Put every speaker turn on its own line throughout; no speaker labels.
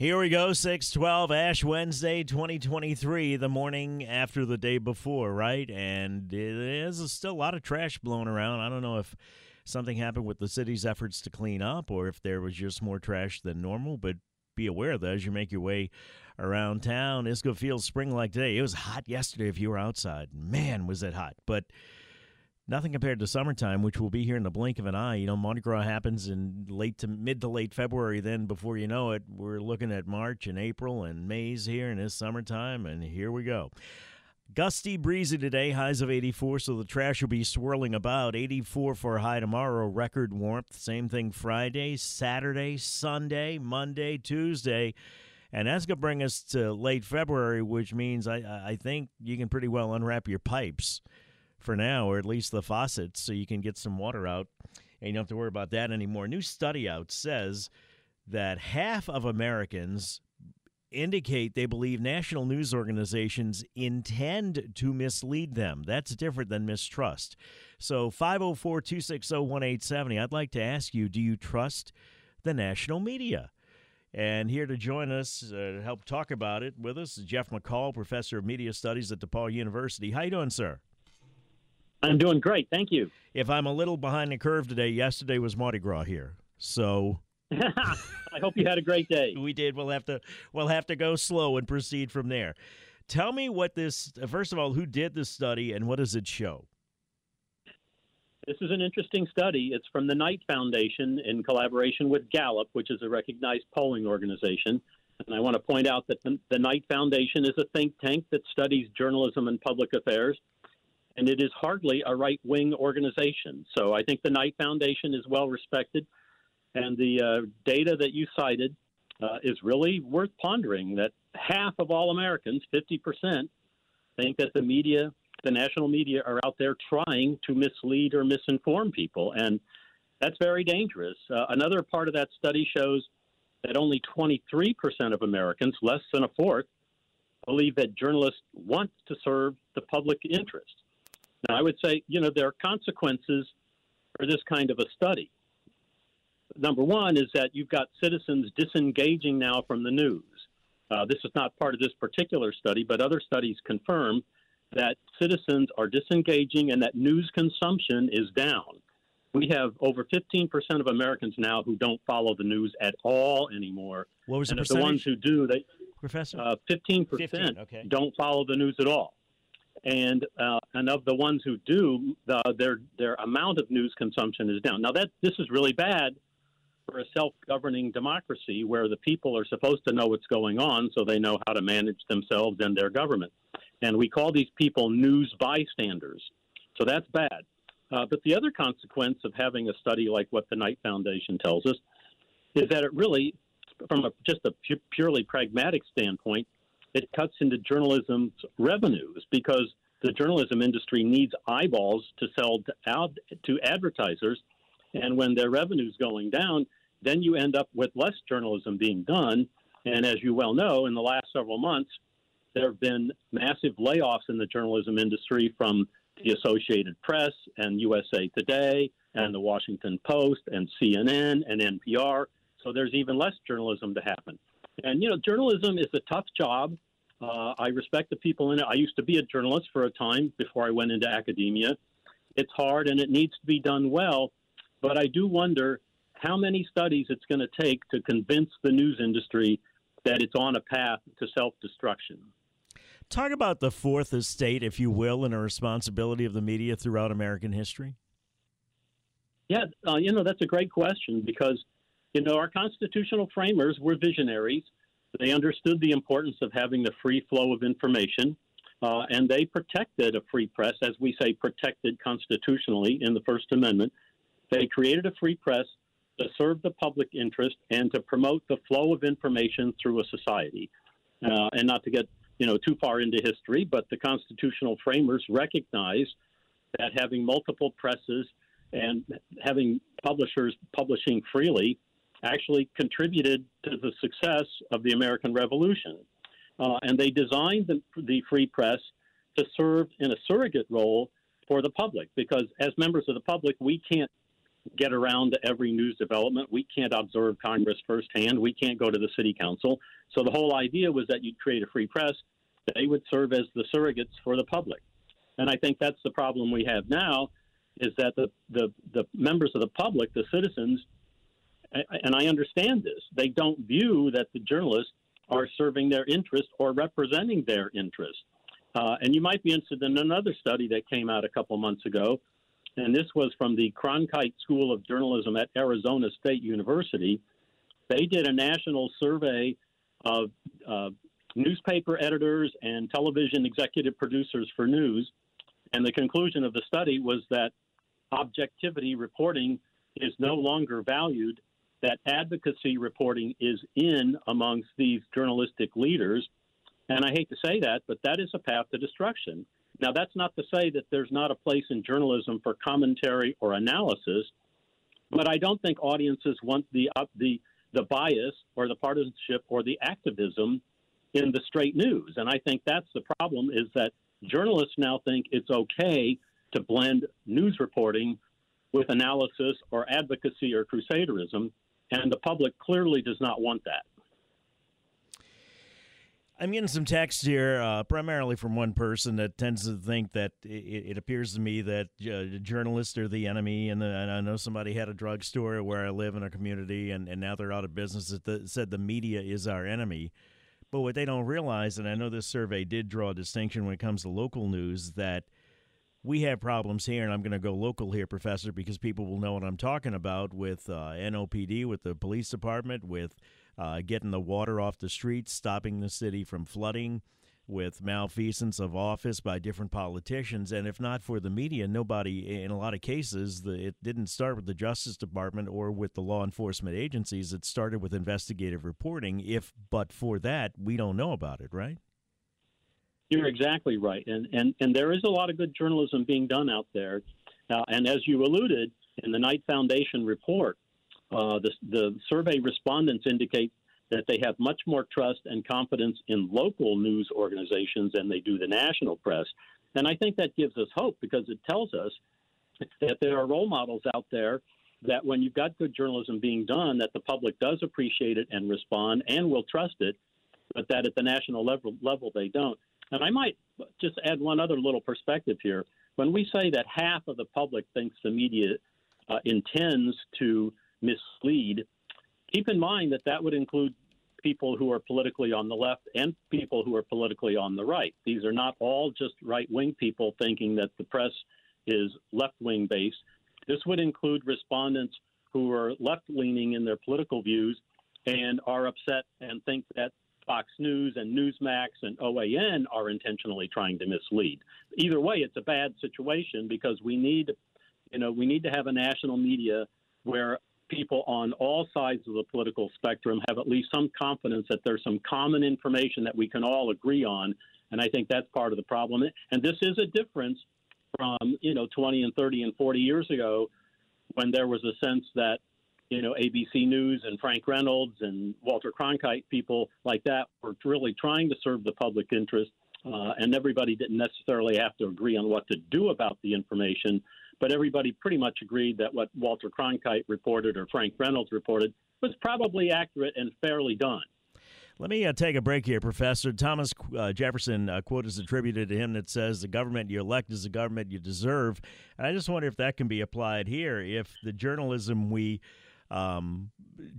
Here we go, 612 Ash Wednesday 2023, the morning after the day before, right? And there's still a lot of trash blowing around. I don't know if something happened with the city's efforts to clean up or if there was just more trash than normal, but be aware of that as you make your way around town. It's going to feel spring like today. It was hot yesterday if you were outside. Man, was it hot. But nothing compared to summertime, which will be here in the blink of an eye. You know, Mardi Gras happens in late to mid to late February. Then, before you know it, we're looking at March and April and May's here, and it's summertime, and here we go. Gusty, breezy today, highs of 84, so the trash will be swirling about. 84 for high tomorrow, record warmth. Same thing Friday, Saturday, Sunday, Monday, Tuesday. And that's going to bring us to late February, which means I, I think you can pretty well unwrap your pipes for now, or at least the faucets, so you can get some water out and you don't have to worry about that anymore. A new study out says that half of Americans indicate they believe national news organizations intend to mislead them. That's different than mistrust. So 504 260 1870, I'd like to ask you do you trust the national media? And here to join us uh, to help talk about it with us is Jeff McCall, professor of media studies at DePauw University. How you doing, sir?
I'm doing great. Thank you.
If I'm a little behind the curve today, yesterday was Mardi Gras here. So
I hope you had a great day.
we did. We'll have to we'll have to go slow and proceed from there. Tell me what this first of all, who did this study and what does it show?
This is an interesting study. It's from the Knight Foundation in collaboration with Gallup, which is a recognized polling organization. And I want to point out that the, the Knight Foundation is a think tank that studies journalism and public affairs and it is hardly a right wing organization. So I think the Knight Foundation is well respected, and the uh, data that you cited uh, is really worth pondering. That half of all Americans, 50%, think that the media, the national media, are out there trying to mislead or misinform people, and that's very dangerous. Uh, another part of that study shows that only 23% of Americans, less than a fourth, believe that journalists want to serve the public interest. I would say, you know, there are consequences for this kind of a study. Number one is that you've got citizens disengaging now from the news. Uh, this is not part of this particular study, but other studies confirm that citizens are disengaging and that news consumption is down. We have over 15% of Americans now who don't follow the news at all anymore.
What was the
and
percentage?
the ones who do, they
Professor?
uh, 15%,
15, okay.
don't follow the news at all and uh, and of the ones who do, the, their their amount of news consumption is down. Now that this is really bad for a self-governing democracy where the people are supposed to know what's going on, so they know how to manage themselves and their government. And we call these people news bystanders. So that's bad. Uh, but the other consequence of having a study like what the Knight Foundation tells us is that it really, from a, just a pu- purely pragmatic standpoint, it cuts into journalism's revenues because the journalism industry needs eyeballs to sell to, to advertisers. And when their revenue's going down, then you end up with less journalism being done. And as you well know, in the last several months, there have been massive layoffs in the journalism industry from the Associated Press and USA Today and the Washington Post and CNN and NPR. So there's even less journalism to happen. And, you know, journalism is a tough job. Uh, I respect the people in it. I used to be a journalist for a time before I went into academia. It's hard and it needs to be done well, but I do wonder how many studies it's going to take to convince the news industry that it's on a path to self destruction.
Talk about the fourth estate, if you will, and a responsibility of the media throughout American history.
Yeah, uh, you know, that's a great question because, you know, our constitutional framers were visionaries. They understood the importance of having the free flow of information, uh, and they protected a free press, as we say, protected constitutionally in the First Amendment. They created a free press to serve the public interest and to promote the flow of information through a society. Uh, and not to get you know too far into history, but the constitutional framers recognized that having multiple presses and having publishers publishing freely actually contributed to the success of the American Revolution. Uh, and they designed the, the free press to serve in a surrogate role for the public because as members of the public, we can't get around to every news development. We can't observe Congress firsthand. We can't go to the city council. So the whole idea was that you'd create a free press. They would serve as the surrogates for the public. And I think that's the problem we have now is that the, the, the members of the public, the citizens, and I understand this, they don't view that the journalists are serving their interest or representing their interest. Uh, and you might be interested in another study that came out a couple months ago and this was from the Cronkite School of Journalism at Arizona State University. They did a national survey of uh, newspaper editors and television executive producers for news, and the conclusion of the study was that objectivity reporting is no longer valued, that advocacy reporting is in amongst these journalistic leaders. And I hate to say that, but that is a path to destruction. Now, that's not to say that there's not a place in journalism for commentary or analysis, but I don't think audiences want the uh, the the bias or the partisanship or the activism in the straight news. And I think that's the problem is that journalists now think it's okay to blend news reporting with analysis or advocacy or crusaderism, and the public clearly does not want that.
I'm getting some text here, uh, primarily from one person that tends to think that it, it appears to me that uh, journalists are the enemy. And, the, and, I know somebody had a drugstore where I live in a community, and, and now they're out of business. That said the media is our enemy. But what they don't realize, and I know this survey did draw a distinction when it comes to local news, that we have problems here, and I'm going to go local here, Professor, because people will know what I'm talking about with uh, NOPD, with the police department, with uh, getting the water off the streets, stopping the city from flooding with malfeasance of office by different politicians. And if not for the media, nobody, in a lot of cases, the, it didn't start with the Justice Department or with the law enforcement agencies. It started with investigative reporting. If but for that, we don't know about it, right?
You're exactly right. And, and, and there is a lot of good journalism being done out there. Uh, and as you alluded in the Knight Foundation report, uh, the, the survey respondents indicate that they have much more trust and confidence in local news organizations than they do the national press. And I think that gives us hope because it tells us that there are role models out there that when you've got good journalism being done, that the public does appreciate it and respond and will trust it, but that at the national level, level they don't. And I might just add one other little perspective here. When we say that half of the public thinks the media uh, intends to mislead, keep in mind that that would include people who are politically on the left and people who are politically on the right. These are not all just right wing people thinking that the press is left wing based. This would include respondents who are left leaning in their political views and are upset and think that Fox News and Newsmax and OAN are intentionally trying to mislead. Either way, it's a bad situation because we need, you know, we need to have a national media where people on all sides of the political spectrum have at least some confidence that there's some common information that we can all agree on. And I think that's part of the problem. And this is a difference from, you know, 20 and 30 and 40 years ago when there was a sense that, you know, ABC News and Frank Reynolds and Walter Cronkite, people like that, were really trying to serve the public interest. Uh, and everybody didn't necessarily have to agree on what to do about the information but everybody pretty much agreed that what Walter Cronkite reported or Frank Reynolds reported was probably accurate and fairly done.
Let me uh, take a break here, Professor. Thomas uh, Jefferson uh, quote is attributed to him that says, The government you elect is the government you deserve. And I just wonder if that can be applied here. If the journalism we um,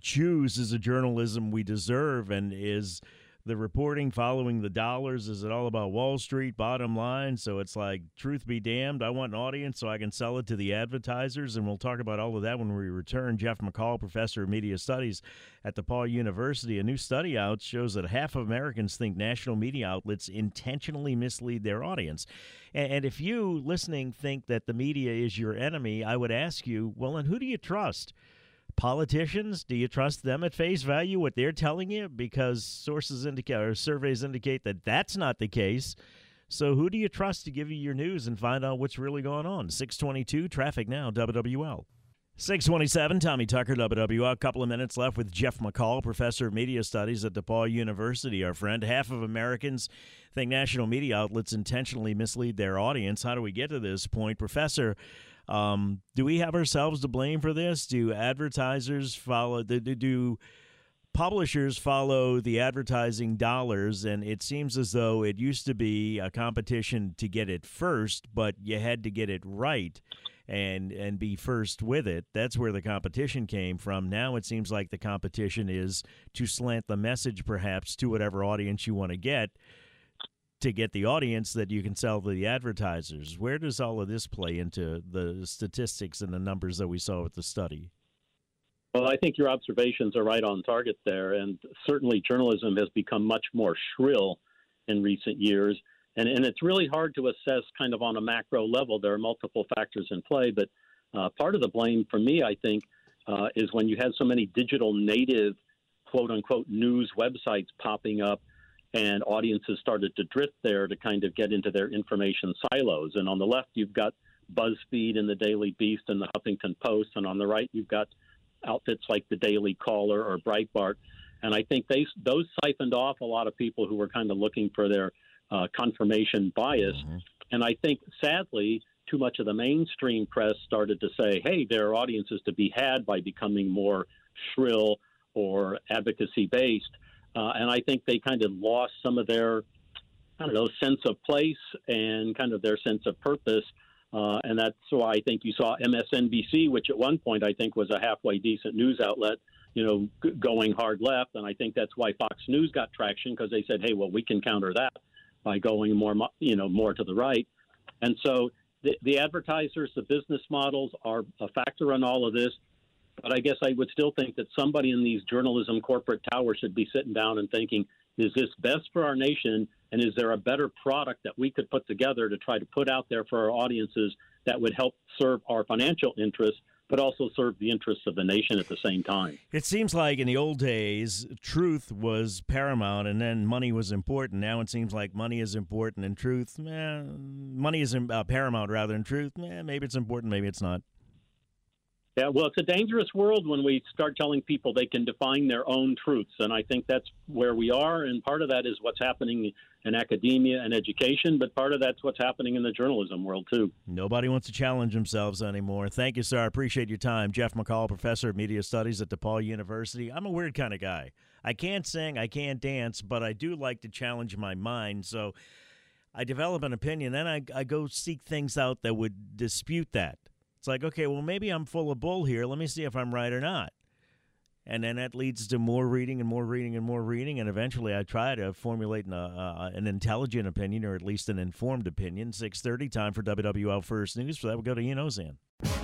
choose as a journalism we deserve, and is the reporting following the dollars? Is it all about Wall Street, bottom line? So it's like, truth be damned, I want an audience so I can sell it to the advertisers. And we'll talk about all of that when we return. Jeff McCall, professor of media studies at DePauw University. A new study out shows that half of Americans think national media outlets intentionally mislead their audience. And if you listening think that the media is your enemy, I would ask you, well, and who do you trust? Politicians do you trust them at face value what they're telling you? Because sources indicate or surveys indicate that that's not the case. So who do you trust to give you your news and find out what's really going on? 622 traffic now wwl 627 tommy tucker wwl a couple of minutes left with jeff mccall professor of media studies at depauw university. Our friend half of americans think national media outlets intentionally mislead their audience. How do we get to this point? Professor um, do we have ourselves to blame for this? Do advertisers follow? Do, do publishers follow the advertising dollars? And it seems as though it used to be a competition to get it first, but you had to get it right and and be first with it. That's where the competition came from. Now it seems like the competition is to slant the message perhaps to whatever audience you want to get to get the audience that you can sell to the advertisers. Where does all of this play into the statistics and the numbers that we saw with the study?
Well, I think your observations are right on target there, and certainly journalism has become much more shrill in recent years, and and it's really hard to assess kind of on a macro level. There are multiple factors in play, but uh, part of the blame for me, I think, uh, is when you had so many digital native, quote unquote, news websites popping up and audiences started to drift there to kind of get into their information silos. And on the left, you've got BuzzFeed and the Daily Beast and the Huffington Post, and on the right, you've got outfits like the Daily Caller or Breitbart. And I think they those siphoned off a lot of people who were kind of looking for their uh, confirmation bias. Mm-hmm. And I think, sadly, too much of the mainstream press started to say, "Hey, there are audiences to be had by becoming more shrill or advocacy based." Uh, and I think they kind of lost some of their, I don't know, sense of place and kind of their sense of purpose. Uh, and that's why I think you saw MSNBC, which at one point I think was a halfway decent news outlet, you know, g- going hard left. And I think that's why Fox News got traction because they said, hey, well, we can counter that by going more, you know, more to the right. And so the, the advertisers, the business models are a factor in all of this. But I guess I would still think that somebody in these journalism corporate towers should be sitting down and thinking, is this best for our nation? And is there a better product that we could put together to try to put out there for our audiences that would help serve our financial interests, but also serve the interests of the nation at the same time?
It seems like in the old days, truth was paramount and then money was important. Now it seems like money is important and truth, eh, money is uh, paramount rather than truth. Eh, maybe it's important, maybe it's not.
Yeah, well, it's a dangerous world when we start telling people they can define their own truths. And I think that's where we are. And part of that is what's happening in academia and education, but part of that's what's happening in the journalism world, too.
Nobody wants to challenge themselves anymore. Thank you, sir. I appreciate your time. Jeff McCall, professor of media studies at DePauw University. I'm a weird kind of guy. I can't sing, I can't dance, but I do like to challenge my mind. So I develop an opinion, then I, I go seek things out that would dispute that. It's like, okay, well, maybe I'm full of bull here. Let me see if I'm right or not. And then that leads to more reading and more reading and more reading. And eventually I try to formulate an, uh, an intelligent opinion or at least an informed opinion. 630, time for WWL First News. For that, we'll go to Ian Ozan.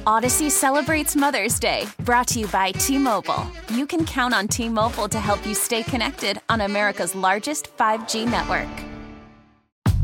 Audacy celebrates Mother's Day, brought to you by T Mobile. You can count on T Mobile to help you stay connected on America's largest 5G network.